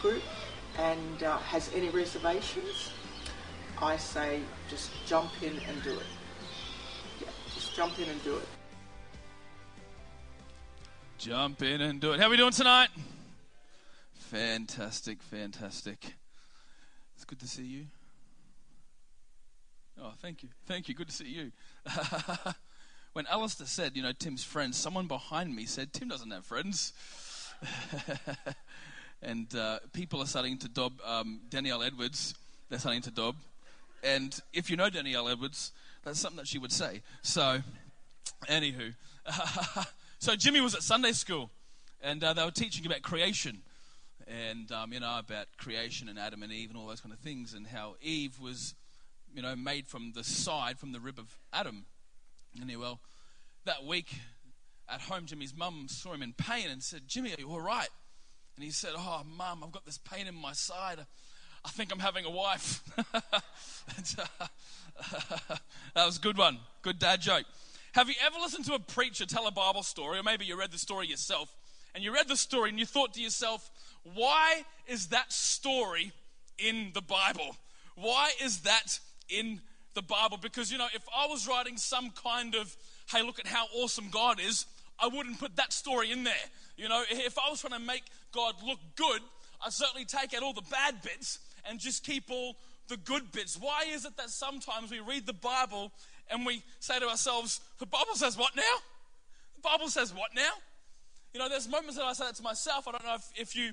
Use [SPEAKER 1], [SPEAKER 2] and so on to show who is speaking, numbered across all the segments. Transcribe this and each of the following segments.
[SPEAKER 1] group and uh, has any reservations, I say just jump in and do it. Yeah, just jump in and do it.
[SPEAKER 2] Jump in and do it. How are we doing tonight? Fantastic, fantastic. It's good to see you. Oh, thank you. Thank you. Good to see you. when Alistair said, you know, Tim's friends, someone behind me said, Tim doesn't have friends. and uh, people are starting to dob um, Danielle Edwards. They're starting to dob. And if you know Danielle Edwards, that's something that she would say. So, anywho. so, Jimmy was at Sunday school, and uh, they were teaching about creation. And, um, you know, about creation and Adam and Eve and all those kind of things, and how Eve was you know, made from the side, from the rib of Adam. He, well, that week at home, Jimmy's mum saw him in pain and said, Jimmy, are you all right? And he said, Oh, mum, I've got this pain in my side. I think I'm having a wife. Uh, that was a good one. Good dad joke. Have you ever listened to a preacher tell a Bible story, or maybe you read the story yourself, and you read the story and you thought to yourself, why is that story in the Bible? Why is that in the Bible because, you know, if I was writing some kind of, hey, look at how awesome God is, I wouldn't put that story in there. You know, if I was trying to make God look good, I'd certainly take out all the bad bits and just keep all the good bits. Why is it that sometimes we read the Bible and we say to ourselves, the Bible says what now? The Bible says what now? You know, there's moments that I say that to myself. I don't know if, if you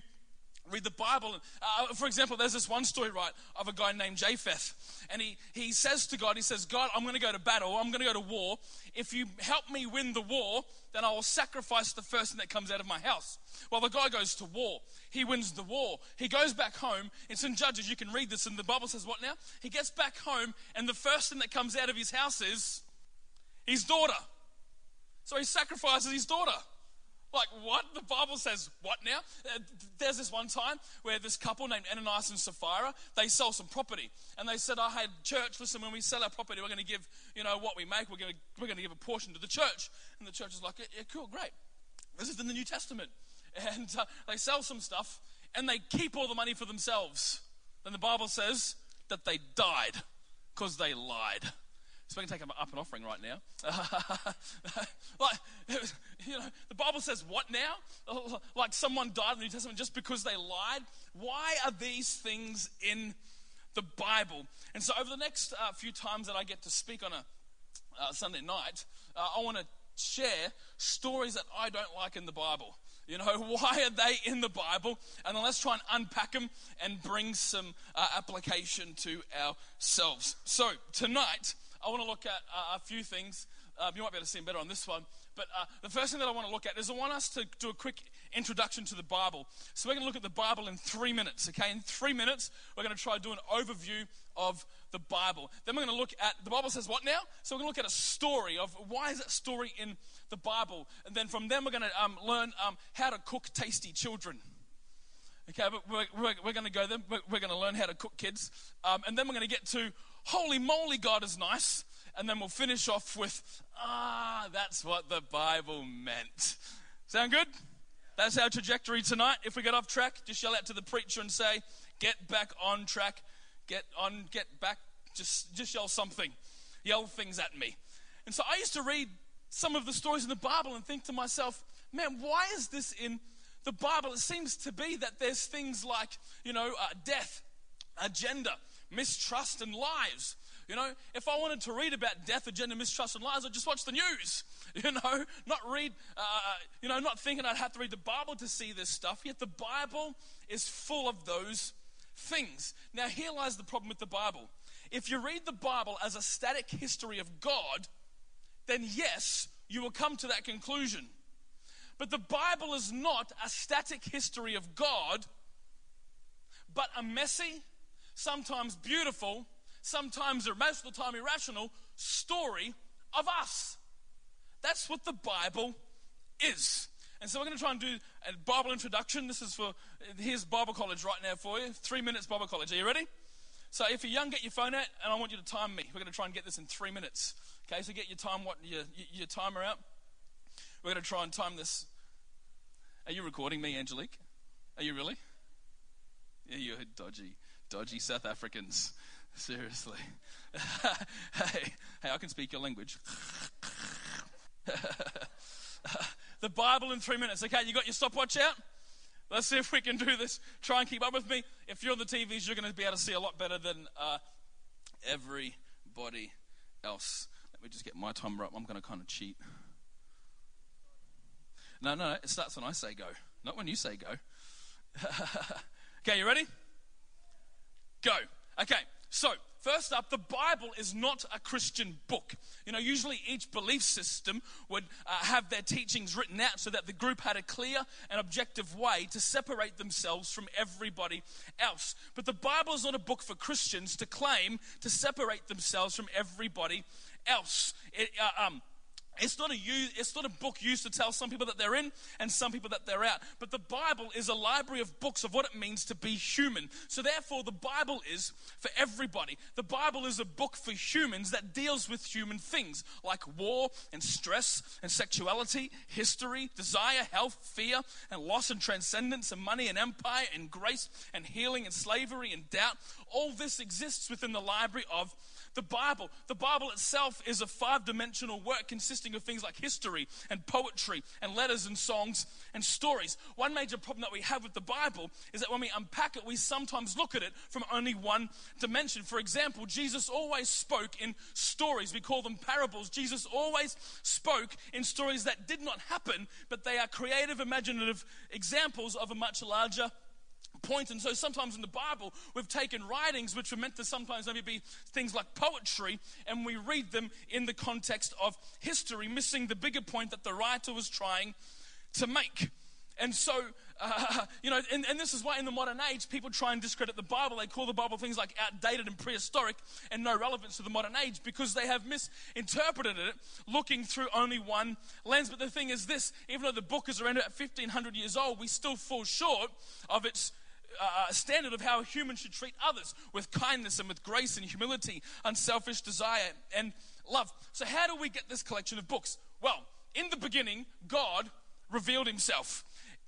[SPEAKER 2] read the Bible. Uh, for example, there's this one story, right, of a guy named Jephthah. And he, he says to God, he says, God, I'm going to go to battle. I'm going to go to war. If you help me win the war, then I will sacrifice the first thing that comes out of my house. Well, the guy goes to war. He wins the war. He goes back home. It's in Judges. You can read this. And the Bible says, what now? He gets back home, and the first thing that comes out of his house is his daughter. So he sacrifices his daughter. Like, what? The Bible says, what now? Uh, there's this one time where this couple named Ananias and Sapphira, they sell some property. And they said, I had church, listen, when we sell our property, we're going to give, you know, what we make, we're going to, we're going to give a portion to the church. And the church is like, yeah, cool, great. This is in the New Testament. And uh, they sell some stuff, and they keep all the money for themselves. Then the Bible says that they died because they lied. So we can take up an offering right now. like, you know, the Bible says what now? Like someone died in the New Testament just because they lied. Why are these things in the Bible? And so over the next uh, few times that I get to speak on a uh, Sunday night, uh, I want to share stories that I don't like in the Bible. You know, why are they in the Bible? And then let's try and unpack them and bring some uh, application to ourselves. So, tonight, I want to look at uh, a few things. Uh, you might be able to see them better on this one. But uh, the first thing that I want to look at is I want us to do a quick introduction to the Bible. So we're going to look at the Bible in three minutes, okay? In three minutes, we're going to try to do an overview of the Bible. Then we're going to look at, the Bible says what now? So we're going to look at a story of why is that story in the Bible? And then from them, we're going to um, learn um, how to cook tasty children. Okay, but we're, we're, we're going to go there. We're, we're, going to learn how to cook kids. Um, and then we're going to get to holy moly, God is nice. And then we'll finish off with, ah, that's what the Bible meant. Sound good? That's our trajectory tonight. If we get off track, just yell out to the preacher and say, get back on track. Get on, get back. Just, just yell something. Yell things at me. And so I used to read some of the stories in the Bible and think to myself, man, why is this in the Bible? It seems to be that there's things like, you know, uh, death, agenda, mistrust, and lies. You know, if I wanted to read about death, agenda, mistrust, and lies, I'd just watch the news. You know, not read, uh, you know, not thinking I'd have to read the Bible to see this stuff. Yet the Bible is full of those things. Now, here lies the problem with the Bible. If you read the Bible as a static history of God, then yes, you will come to that conclusion. But the Bible is not a static history of God, but a messy, sometimes beautiful, sometimes most of the time irrational story of us. That's what the Bible is. And so we're going to try and do a Bible introduction. This is for, here's Bible College right now for you. Three minutes Bible College. Are you ready? So if you're young, get your phone out, and I want you to time me. We're going to try and get this in three minutes. Okay, so get your time, what your, your timer out. We're going to try and time this. Are you recording me, Angelique? Are you really? Yeah, you're dodgy, dodgy South Africans. Seriously. hey, hey, I can speak your language. the Bible in three minutes. Okay, you got your stopwatch out? Let's see if we can do this. Try and keep up with me. If you're on the TVs, you're going to be able to see a lot better than uh, everybody else. Let me just get my timer up. I'm going to kind of cheat. No, no, no, it starts when I say go, not when you say go. okay, you ready? Go. Okay, so First up, the Bible is not a Christian book. You know, usually each belief system would uh, have their teachings written out so that the group had a clear and objective way to separate themselves from everybody else. But the Bible is not a book for Christians to claim to separate themselves from everybody else. It, uh, um, it's not, a, it's not a book used to tell some people that they're in and some people that they're out. But the Bible is a library of books of what it means to be human. So, therefore, the Bible is for everybody. The Bible is a book for humans that deals with human things like war and stress and sexuality, history, desire, health, fear, and loss and transcendence, and money and empire, and grace and healing and slavery and doubt. All this exists within the library of the Bible. The Bible itself is a five dimensional work consisting of things like history and poetry and letters and songs and stories. One major problem that we have with the Bible is that when we unpack it, we sometimes look at it from only one dimension. For example, Jesus always spoke in stories. We call them parables. Jesus always spoke in stories that did not happen, but they are creative, imaginative examples of a much larger point. And so sometimes in the Bible, we've taken writings which were meant to sometimes maybe be things like poetry, and we read them in the context of history, missing the bigger point that the writer was trying to make. And so, uh, you know, and, and, this is why in the modern age people try and discredit the Bible. They call the Bible things like outdated and prehistoric and no relevance to the modern age because they have misinterpreted it looking through only one lens. But the thing is this even though the book is around about 1500 years old, we still fall short of its uh, standard of how a human should treat others with kindness and with grace and humility, unselfish desire and love. So, how do we get this collection of books? Well, in the beginning, God revealed himself.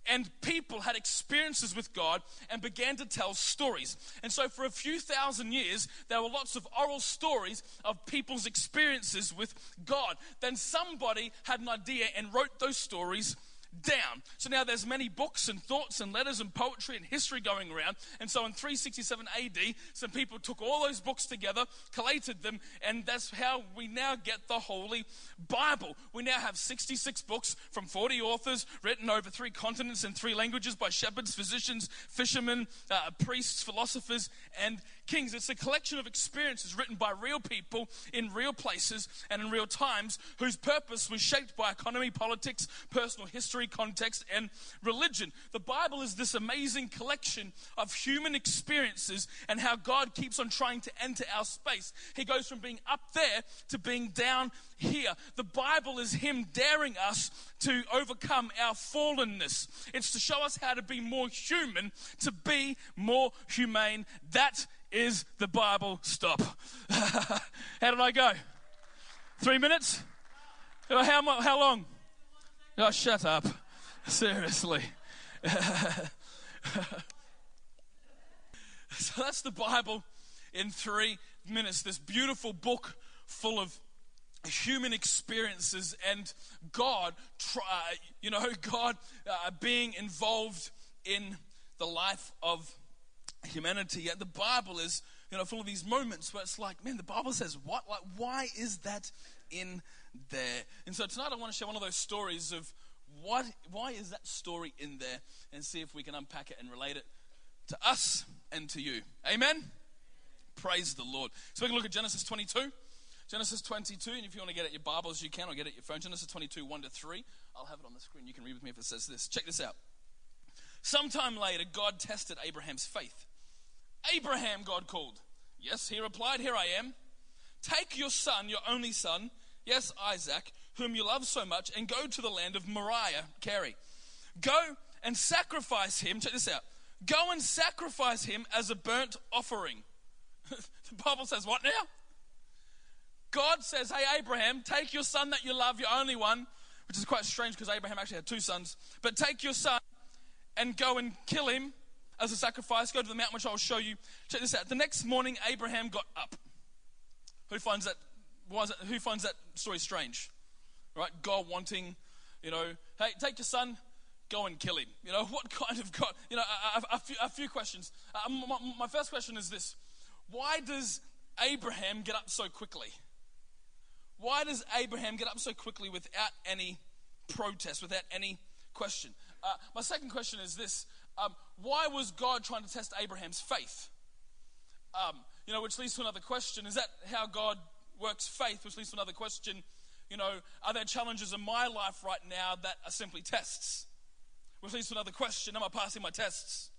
[SPEAKER 2] And people had experiences with God and began to tell stories. And so, for a few thousand years, there were lots of oral stories of people's experiences with God. Then somebody had an idea and wrote those stories down. So now there's many books and thoughts and letters and poetry and history going around. And so in 367 AD, some people took all those books together, collated them, and that's how we now get the Holy Bible. We now have 66 books from 40 authors written over three continents and three languages by shepherds, physicians, fishermen, uh, priests, philosophers, and kings. It's a collection of experiences written by real people in real places and in real times whose purpose was shaped by economy, politics, personal history, context, and religion. The Bible is this amazing collection of human experiences and how God keeps on trying to enter our space. He goes from being up there to being down here. The Bible is Him daring us to overcome our fallenness. It's to show us how to be more human, to be more humane. That is the Bible. Stop. how did I go? Three minutes? How, how long? Oh, shut up. Seriously. so that's the Bible in three minutes. This beautiful book full of human experiences and God, try, you know, God uh, being involved in the life of humanity. Yet the Bible is, you know, full of these moments where it's like, man, the Bible says what? Like, why is that in there? And so tonight I want to share one of those stories of what, why is that story in there and see if we can unpack it and relate it to us and to you. Amen? Praise the Lord. So we can look at Genesis 22. Genesis 22, and if you want to get at your Bibles, you can, or get at your phone. Genesis 22, 1 to 3. I'll have it on the screen. You can read with me if it says this. Check this out. Sometime later, God tested Abraham's faith. Abraham, God called. Yes, he replied, Here I am. Take your son, your only son, yes, Isaac, whom you love so much, and go to the land of Moriah, Carrie. Go and sacrifice him. Check this out. Go and sacrifice him as a burnt offering. the Bible says, What now? God says, Hey, Abraham, take your son that you love, your only one, which is quite strange because Abraham actually had two sons, but take your son and go and kill him as a sacrifice. Go to the mountain, which I'll show you. Check this out. The next morning, Abraham got up. Who finds that? Who finds that story strange? Right? God wanting, you know, hey, take your son, go and kill him. You know, what kind of God? You know, a, a, a, few, a few, questions. Uh, my, my first question is this Why does Abraham get up so quickly? Why does Abraham get up so quickly without any protest, without any question? Uh, my second question is this um, Why was God trying to test Abraham's faith? Um, you know, which leads to another question Is that how God works faith? Which leads to another question. You know, are there challenges in my life right now that are simply tests? Which leads to another question Am I passing my tests?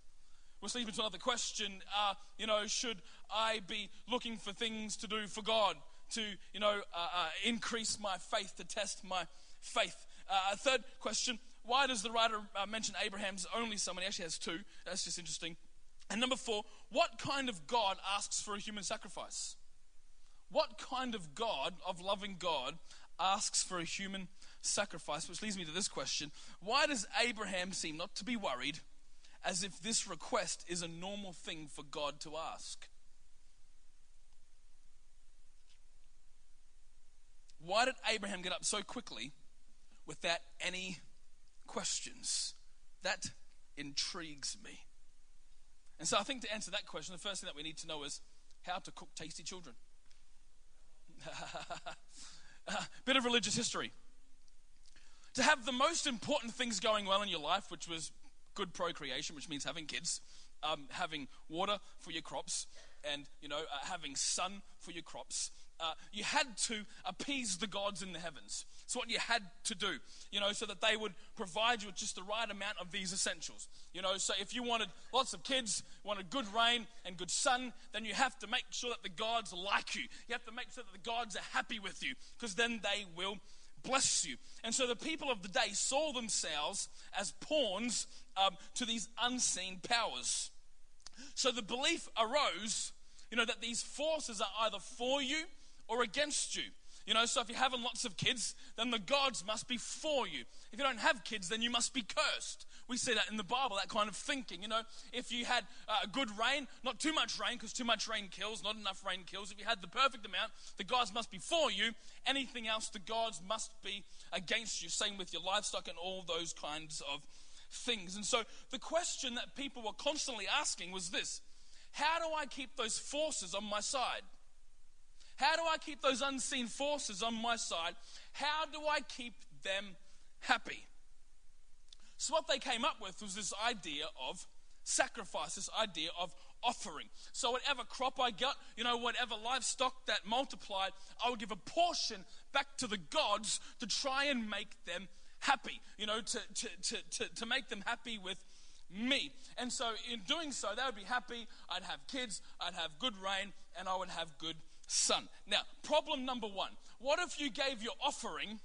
[SPEAKER 2] Which leads me to another question uh, You know, should I be looking for things to do for God? To, you know, uh, uh, increase my faith, to test my faith. Uh, third question Why does the writer uh, mention Abraham's only son he actually has two? That's just interesting. And number four, what kind of God asks for a human sacrifice? What kind of God, of loving God, asks for a human sacrifice, which leads me to this question Why does Abraham seem not to be worried as if this request is a normal thing for God to ask? Why did Abraham get up so quickly without any questions? That intrigues me. And so I think to answer that question, the first thing that we need to know is how to cook tasty children. Bit of religious history to have the most important things going well in your life, which was good procreation, which means having kids, um, having water for your crops, and you know uh, having sun for your crops. Uh, you had to appease the gods in the heavens. So what you had to do, you know, so that they would provide you with just the right amount of these essentials. You know, so if you wanted lots of kids, wanted good rain and good sun, then you have to make sure that the gods like you. You have to make sure that the gods are happy with you, because then they will bless you. And so the people of the day saw themselves as pawns um, to these unseen powers. So the belief arose, you know, that these forces are either for you or against you. You know, so if you're having lots of kids, then the gods must be for you. If you don't have kids, then you must be cursed. We see that in the Bible, that kind of thinking. You know, if you had uh, good rain, not too much rain, because too much rain kills, not enough rain kills. If you had the perfect amount, the gods must be for you. Anything else, the gods must be against you. Same with your livestock and all those kinds of things. And so the question that people were constantly asking was this How do I keep those forces on my side? How do I keep those unseen forces on my side? How do I keep them happy? So, what they came up with was this idea of sacrifice, this idea of offering. So, whatever crop I got, you know, whatever livestock that multiplied, I would give a portion back to the gods to try and make them happy, you know, to, to, to, to, to make them happy with me. And so, in doing so, they would be happy. I'd have kids, I'd have good rain, and I would have good sun. Now, problem number one what if you gave your offering,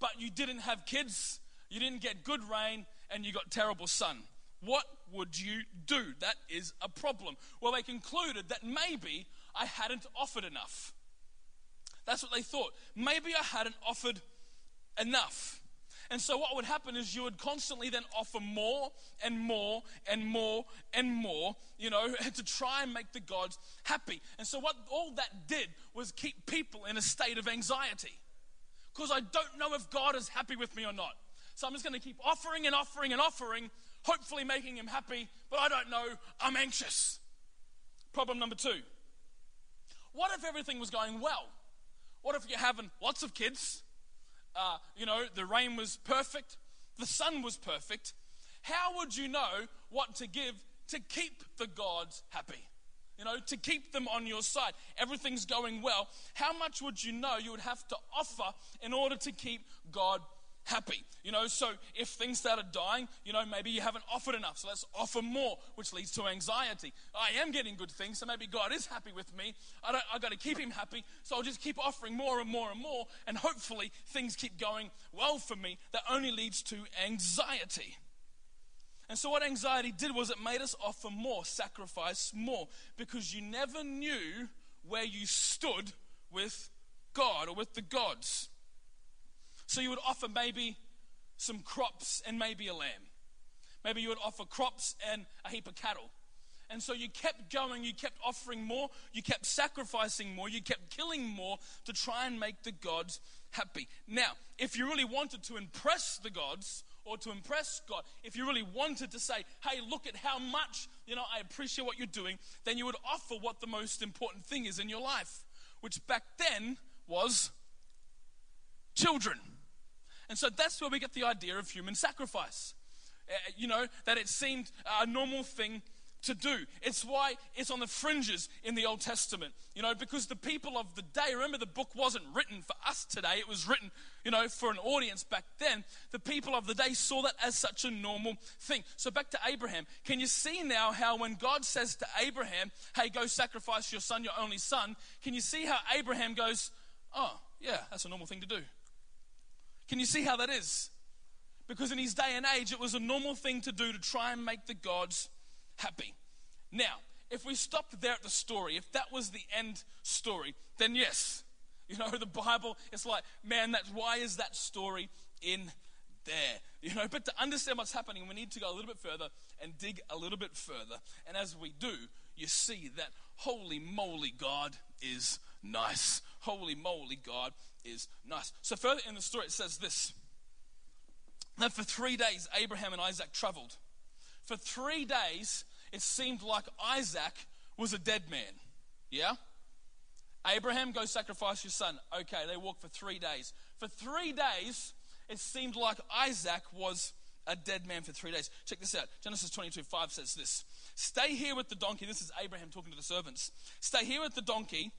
[SPEAKER 2] but you didn't have kids, you didn't get good rain, and you got terrible sun? What would you do? That is a problem. Well, they concluded that maybe I hadn't offered enough. That's what they thought. Maybe I hadn't offered enough. And so what would happen is you would constantly then offer more and more and more and more, you know, to try and make the gods happy. And so what all that did was keep people in a state of anxiety. Because I don't know if God is happy with me or not. So I'm just going to keep offering and offering and offering, hopefully making him happy, but I don't know, I'm anxious. Problem number two. What if everything was going well? What if you're having lots of kids? Uh, you know, the rain was perfect, the sun was perfect, how would you know what to give to keep the gods happy? You know, to keep them on your side. Everything's going well. How much would you know you would have to offer in order to keep God happy. You know, so if things started dying, you know, maybe you haven't offered enough. So let's offer more, which leads to anxiety. I am getting good things, so maybe God is happy with me. I don't I gotta keep him happy, so I'll just keep offering more and more and more, and hopefully things keep going well for me. That only leads to anxiety. And so, what anxiety did was it made us offer more, sacrifice more, because you never knew where you stood with God or with the gods. So you would offer maybe some crops and maybe a lamb. Maybe you would offer crops and a heap of cattle. And so you kept going, you kept offering more, you kept sacrificing more, you kept killing more to try and make the gods happy. Now, if you really wanted to impress the gods, or to impress God, if you really wanted to say, hey, look at how much, you know, I appreciate what you're doing, then you would offer what the most important thing is in your life, which back then was children. And so that's where we get the idea of human sacrifice. Uh, you know, that it seemed a normal thing to do. It's why it's on the fringes in the Old Testament, you know, because the people of the day, remember the book wasn't written for us today, it was written, you know, for an audience back then. The people of the day saw that as such a normal thing. So back to Abraham. Can you see now how when God says to Abraham, hey, go sacrifice your son, your only son, can you see how Abraham goes, oh, yeah, that's a normal thing to do? Can you see how that is? Because in his day and age, it was a normal thing to do to try and make the gods happy. Now, if we stop there at the story, if that was the end story, then yes, you know, the Bible is like, man, that's why is that story in there? You know, but to understand what's happening, we need to go a little bit further and dig a little bit further. And as we do, you see that holy moly, God is nice. Holy moly, God is nice. So, further in the story, it says this that for three days, Abraham and Isaac traveled. For three days, it seemed like Isaac was a dead man. Yeah? Abraham, go sacrifice your son. Okay, they walk for three days. For three days, it seemed like Isaac was a dead man for three days. Check this out. Genesis 22 5 says this Stay here with the donkey. This is Abraham talking to the servants. Stay here with the donkey.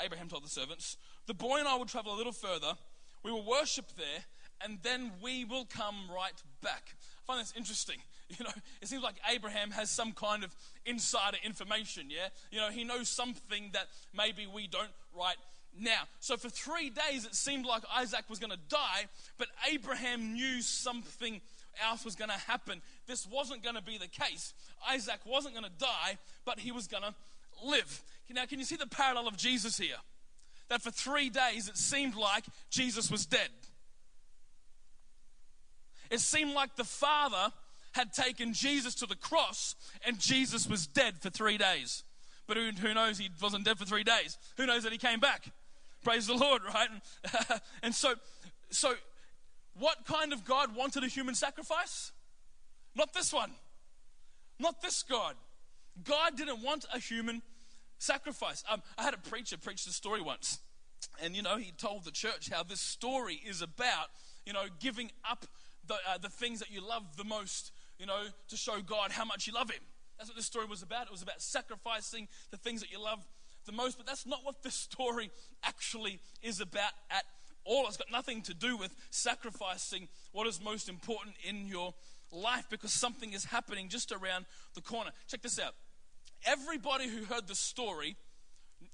[SPEAKER 2] Abraham told the servants. The boy and I will travel a little further. We will worship there, and then we will come right back. I find this interesting. You know, it seems like Abraham has some kind of insider information, yeah? You know, he knows something that maybe we don't right now. So for three days, it seemed like Isaac was going to die, but Abraham knew something else was going to happen. This wasn't going to be the case. Isaac wasn't going to die, but he was going to live. Now, can you see the parallel of Jesus here? That for three days, it seemed like Jesus was dead. It seemed like the Father had taken Jesus to the cross and Jesus was dead for three days. But who, who knows he wasn't dead for three days? Who knows that he came back? Praise the Lord, right? and so, so what kind of God wanted a human sacrifice? Not this one. Not this God. God didn't want a human sacrifice. Um, I had a preacher preach the story once. And, you know, he told the church how this story is about, you know, giving up the, uh, the things that you love the most you know, to show God how much you love Him. That's what this story was about. It was about sacrificing the things that you love the most, but that's not what this story actually is about at all. It's got nothing to do with sacrificing what is most important in your life because something is happening just around the corner. Check this out. Everybody who heard the story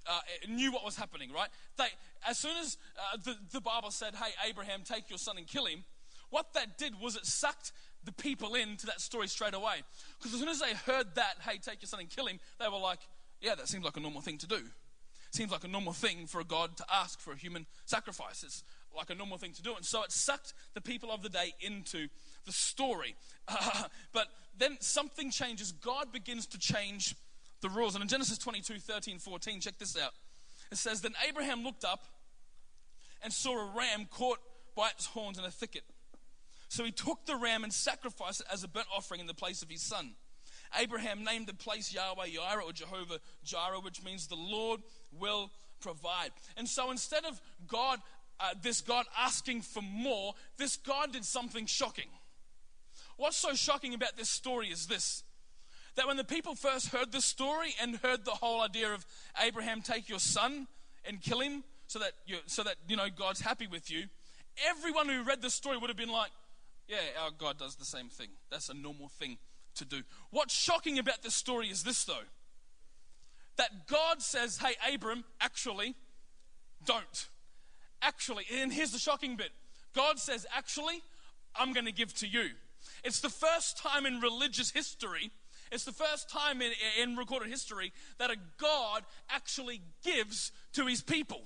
[SPEAKER 2] uh, knew what was happening, right? They, as soon as uh, the, the Bible said, hey, Abraham, take your son and kill him, what that did was it sucked the people into that story straight away. Because as soon as they heard that, hey, take your son and kill him, they were like, yeah, that seems like a normal thing to do. Seems like a normal thing for a God to ask for a human sacrifice. It's like a normal thing to do. And so it sucked the people of the day into the story. Uh, but then something changes. God begins to change the rules. And in Genesis 22 13, 14, check this out. It says, Then Abraham looked up and saw a ram caught by its horns in a thicket. So he took the ram and sacrificed it as a burnt offering in the place of his son. Abraham named the place Yahweh Yireh or Jehovah Jireh, which means the Lord will provide. And so instead of God, uh, this God asking for more, this God did something shocking. What's so shocking about this story is this that when the people first heard this story and heard the whole idea of Abraham, take your son and kill him so that you, so that you know God's happy with you, everyone who read this story would have been like, yeah, our God does the same thing. That's a normal thing to do. What's shocking about this story is this, though that God says, hey, Abram, actually, don't. Actually, and here's the shocking bit God says, actually, I'm going to give to you. It's the first time in religious history, it's the first time in, in recorded history that a God actually gives to his people.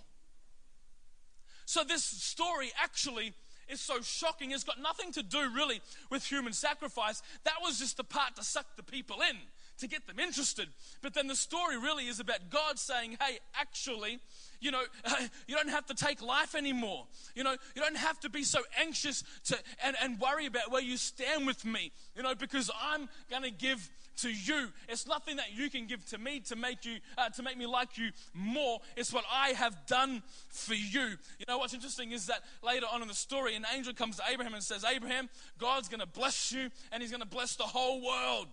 [SPEAKER 2] So, this story actually is so shocking. It's got nothing to do really with human sacrifice. That was just the part to suck the people in, to get them interested. But then the story really is about God saying, hey, actually, you know, you don't have to take life anymore. You know, you don't have to be so anxious to and, and worry about where you stand with me, you know, because I'm going to give to you. It's nothing that you can give to me to make you uh, to make me like you more. It's what I have done for you. You know what's interesting is that later on in the story, an angel comes to Abraham and says, "Abraham, God's going to bless you, and He's going to bless the whole world."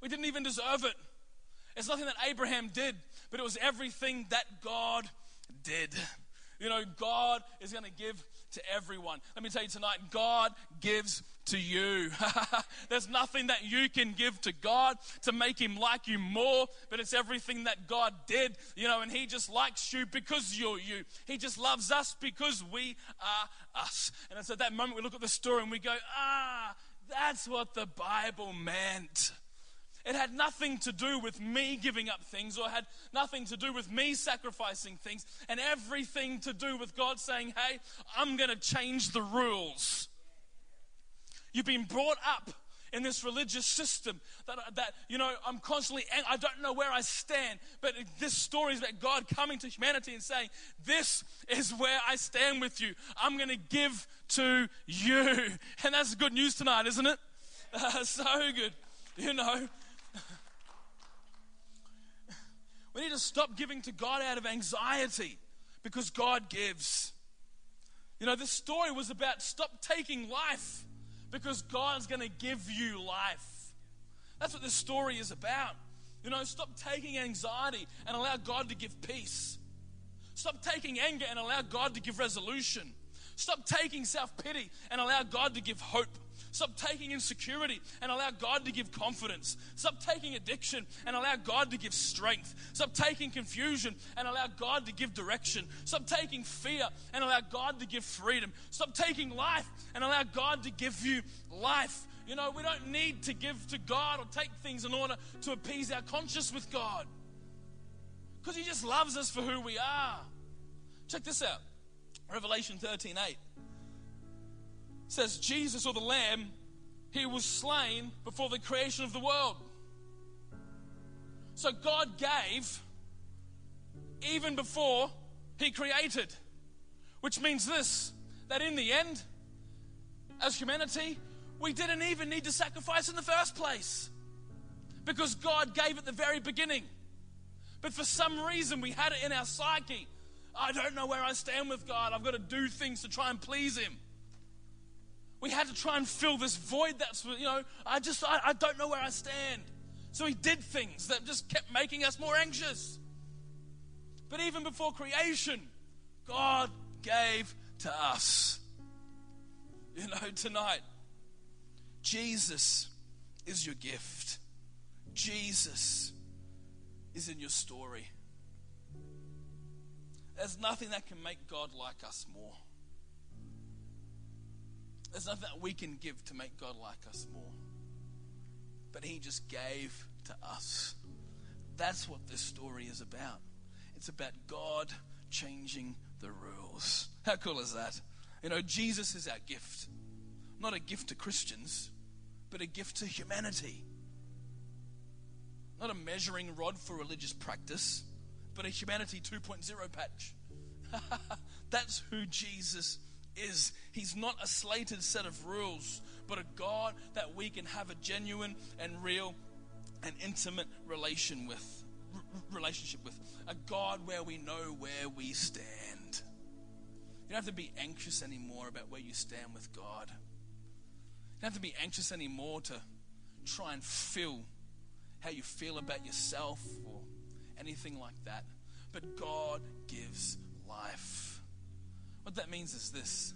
[SPEAKER 2] We didn't even deserve it. It's nothing that Abraham did, but it was everything that God did. You know, God is going to give to everyone. Let me tell you tonight, God gives to you. There's nothing that you can give to God to make Him like you more, but it's everything that God did, you know, and He just likes you because you're you. He just loves us because we are us. And it's at that moment we look at the story and we go, ah, that's what the Bible meant. It had nothing to do with me giving up things or had nothing to do with me sacrificing things and everything to do with God saying, Hey, I'm going to change the rules. You've been brought up in this religious system that, that you know, I'm constantly, I don't know where I stand, but this story is about God coming to humanity and saying, This is where I stand with you. I'm going to give to you. And that's good news tonight, isn't it? Uh, so good. You know, we need to stop giving to God out of anxiety because God gives. You know, this story was about stop taking life because God's going to give you life. That's what this story is about. You know, stop taking anxiety and allow God to give peace. Stop taking anger and allow God to give resolution. Stop taking self pity and allow God to give hope. Stop taking insecurity and allow God to give confidence. Stop taking addiction and allow God to give strength. Stop taking confusion and allow God to give direction. Stop taking fear and allow God to give freedom. Stop taking life and allow God to give you life. You know, we don't need to give to God or take things in order to appease our conscience with God. Because He just loves us for who we are. Check this out Revelation 13 8 says Jesus or the Lamb, he was slain before the creation of the world. So God gave even before he created. Which means this that in the end, as humanity, we didn't even need to sacrifice in the first place because God gave at the very beginning. But for some reason, we had it in our psyche. I don't know where I stand with God. I've got to do things to try and please Him we had to try and fill this void that's, you know, I just, I, I don't know where I stand. So he did things that just kept making us more anxious. But even before creation, God gave to us. You know, tonight, Jesus is your gift. Jesus is in your story. There's nothing that can make God like us more. There's nothing that we can give to make God like us more. But He just gave to us. That's what this story is about. It's about God changing the rules. How cool is that? You know, Jesus is our gift. Not a gift to Christians, but a gift to humanity. Not a measuring rod for religious practice, but a humanity 2.0 patch. That's who Jesus is he's not a slated set of rules, but a God that we can have a genuine and real and intimate relation with, relationship with. A God where we know where we stand. You don't have to be anxious anymore about where you stand with God. You don't have to be anxious anymore to try and feel how you feel about yourself or anything like that. But God gives life. What that means is this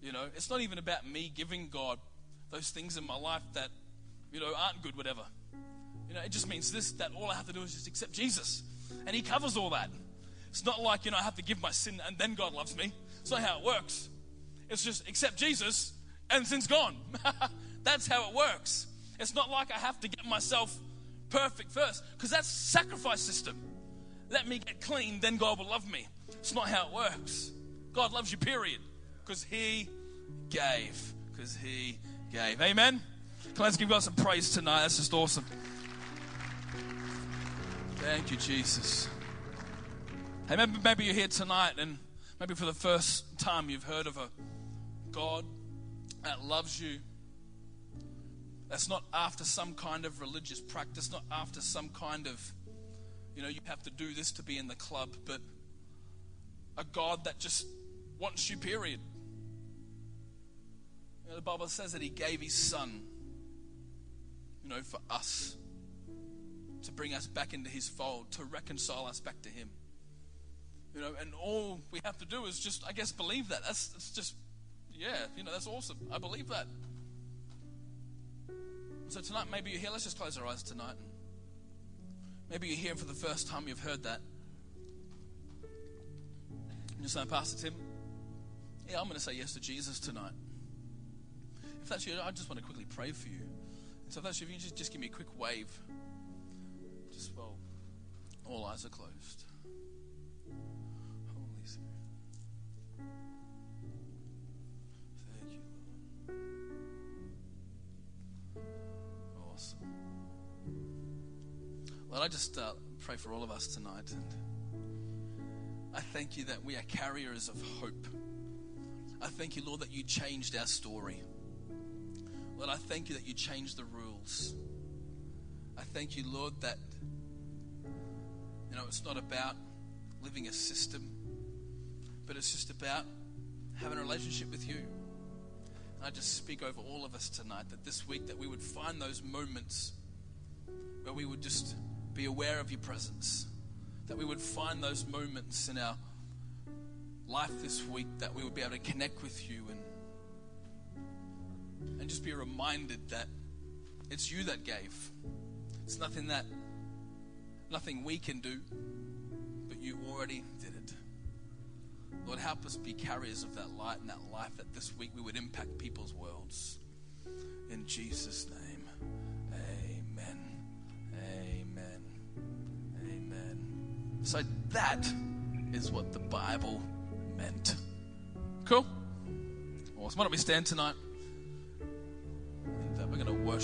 [SPEAKER 2] you know, it's not even about me giving God those things in my life that, you know, aren't good, whatever. You know, it just means this that all I have to do is just accept Jesus. And He covers all that. It's not like, you know, I have to give my sin and then God loves me. It's not how it works. It's just accept Jesus and sin's gone. that's how it works. It's not like I have to get myself perfect first, because that's sacrifice system. Let me get clean, then God will love me. It's not how it works. God loves you, period. Because he gave. Because he gave. Amen? Let's give God some praise tonight. That's just awesome. Thank you, Jesus. Hey, maybe, maybe you're here tonight and maybe for the first time you've heard of a God that loves you. That's not after some kind of religious practice, not after some kind of, you know, you have to do this to be in the club, but a God that just wants you, period. You know, the Bible says that He gave His Son, you know, for us to bring us back into His fold, to reconcile us back to Him. You know, and all we have to do is just, I guess, believe that. That's, just, yeah, you know, that's awesome. I believe that. So tonight, maybe you're here. Let's just close our eyes tonight. Maybe you're here for the first time. You've heard that. And you're saying, Pastor Tim, yeah, I'm going to say yes to Jesus tonight. If that's you, I just want to quickly pray for you. And so if that's you, if you just, just give me a quick wave. Just well, all eyes are closed. Holy Spirit. Thank you, Lord. Awesome. Well, I just uh, pray for all of us tonight, and I thank you that we are carriers of hope. I thank you, Lord, that you changed our story. Lord, I thank you that you changed the rules. I thank you, Lord, that you know it's not about living a system, but it's just about having a relationship with you. And I just speak over all of us tonight that this week that we would find those moments where we would just be aware of your presence. That we would find those moments in our life this week that we would be able to connect with you and and just be reminded that it's you that gave. It's nothing that nothing we can do, but you already did it. Lord, help us be carriers of that light and that life that this week we would impact people's worlds. In Jesus' name. So that is what the Bible meant. Cool? Awesome. Why don't we stand tonight? Uh, we're going to worship.